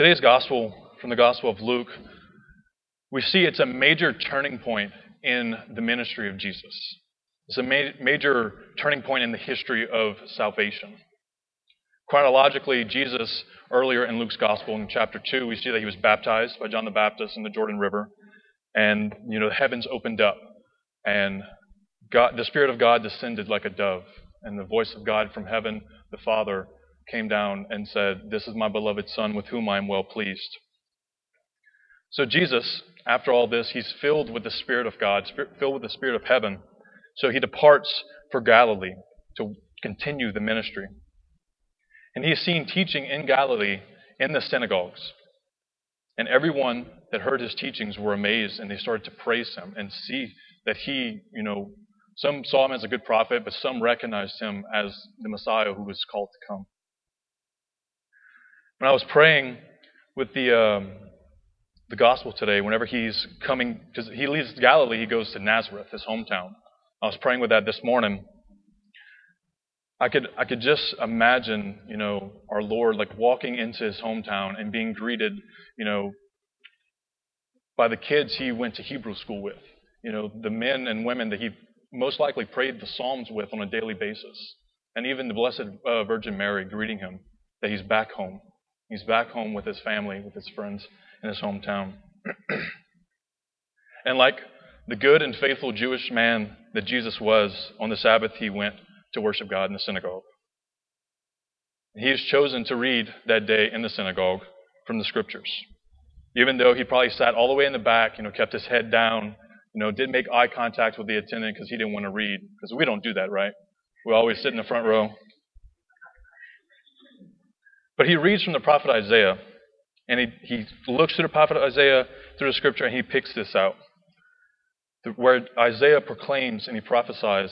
Today's gospel, from the Gospel of Luke, we see it's a major turning point in the ministry of Jesus. It's a ma- major turning point in the history of salvation. Chronologically, Jesus, earlier in Luke's Gospel, in chapter 2, we see that he was baptized by John the Baptist in the Jordan River. And, you know, the heavens opened up. And God, the Spirit of God descended like a dove. And the voice of God from heaven, the Father, came down and said, This is my beloved Son with whom I am well pleased. So, Jesus, after all this, he's filled with the Spirit of God, filled with the Spirit of heaven. So, he departs for Galilee to continue the ministry. And he is seen teaching in Galilee in the synagogues. And everyone that heard his teachings were amazed and they started to praise him and see that he, you know, some saw him as a good prophet, but some recognized him as the Messiah who was called to come. When I was praying with the um, the gospel today, whenever he's coming, because he leaves Galilee, he goes to Nazareth, his hometown. I was praying with that this morning, I could I could just imagine, you know, our Lord like walking into his hometown and being greeted, you know, by the kids he went to Hebrew school with. You know, the men and women that he most likely prayed the Psalms with on a daily basis. And even the Blessed uh, Virgin Mary greeting him that he's back home. He's back home with his family, with his friends in his hometown. and like the good and faithful Jewish man that Jesus was, on the Sabbath he went to worship God in the synagogue. He is chosen to read that day in the synagogue from the scriptures. Even though he probably sat all the way in the back, you know, kept his head down, you know, didn't make eye contact with the attendant because he didn't want to read. Because we don't do that, right? We always sit in the front row. But he reads from the prophet Isaiah, and he, he looks through the prophet Isaiah through the scripture, and he picks this out. Where Isaiah proclaims and he prophesies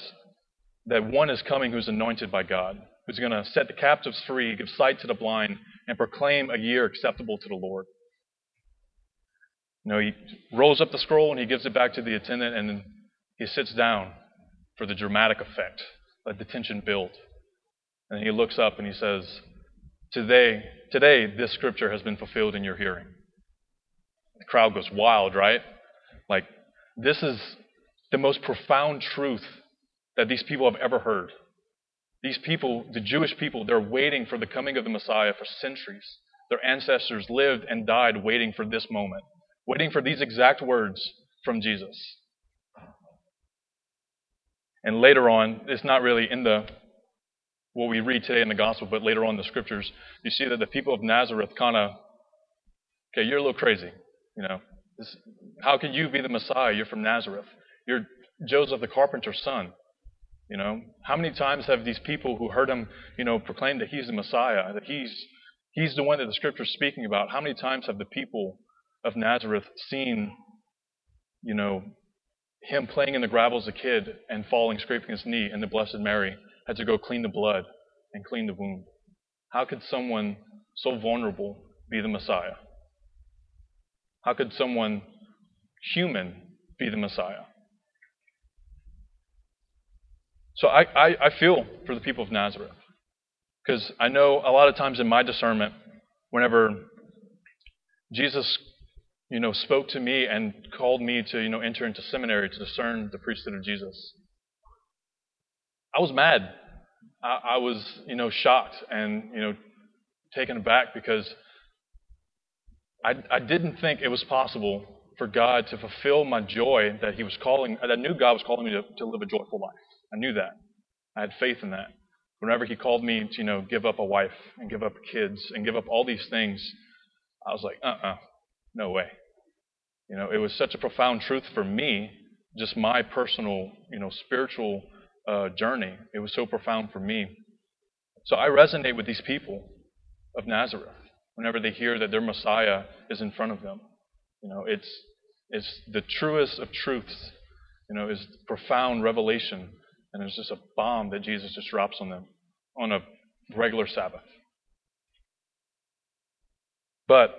that one is coming who's anointed by God, who's going to set the captives free, give sight to the blind, and proclaim a year acceptable to the Lord. You know, he rolls up the scroll and he gives it back to the attendant, and he sits down for the dramatic effect. Let the tension build. And he looks up and he says, Today, today, this scripture has been fulfilled in your hearing. The crowd goes wild, right? Like, this is the most profound truth that these people have ever heard. These people, the Jewish people, they're waiting for the coming of the Messiah for centuries. Their ancestors lived and died waiting for this moment, waiting for these exact words from Jesus. And later on, it's not really in the what we read today in the gospel, but later on in the scriptures, you see that the people of Nazareth kind of, okay, you're a little crazy, you know. This, how can you be the Messiah? You're from Nazareth. You're Joseph the carpenter's son. You know, how many times have these people who heard him, you know, proclaim that he's the Messiah, that he's he's the one that the scripture's speaking about? How many times have the people of Nazareth seen, you know, him playing in the gravel as a kid and falling, scraping his knee, and the Blessed Mary had to go clean the blood and clean the wound? How could someone so vulnerable be the Messiah? How could someone human be the Messiah? So I, I, I feel for the people of Nazareth. Because I know a lot of times in my discernment, whenever Jesus, you know, spoke to me and called me to, you know, enter into seminary to discern the priesthood of Jesus, I was mad. I, I was, you know, shocked and, you know, taken aback because I, I didn't think it was possible for God to fulfill my joy that He was calling, that I knew God was calling me to, to live a joyful life. I knew that. I had faith in that. Whenever he called me to, you know, give up a wife and give up kids and give up all these things, I was like, uh-uh, no way. You know, it was such a profound truth for me, just my personal, you know, spiritual uh, journey. It was so profound for me. So I resonate with these people of Nazareth whenever they hear that their Messiah is in front of them. You know, it's it's the truest of truths. You know, is profound revelation and it's just a bomb that Jesus just drops on them on a regular Sabbath. But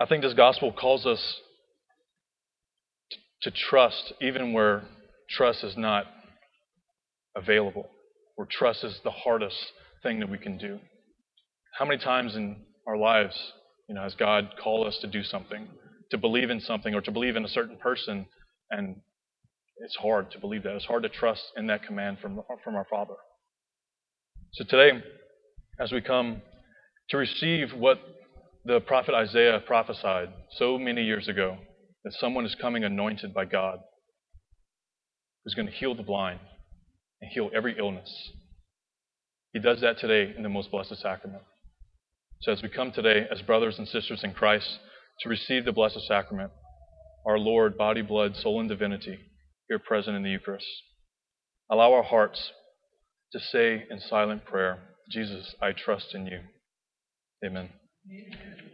I think this gospel calls us to trust even where trust is not available, where trust is the hardest thing that we can do. How many times in our lives You know, has God called us to do something, to believe in something, or to believe in a certain person, and it's hard to believe that. It's hard to trust in that command from from our Father. So today, as we come to receive what the prophet Isaiah prophesied so many years ago, that someone is coming anointed by God, who's going to heal the blind and heal every illness. He does that today in the most blessed sacrament. So as we come today as brothers and sisters in Christ to receive the blessed sacrament, our Lord, body, blood, soul, and divinity, here present in the Eucharist, allow our hearts to say in silent prayer, Jesus, I trust in you. Amen. Amen.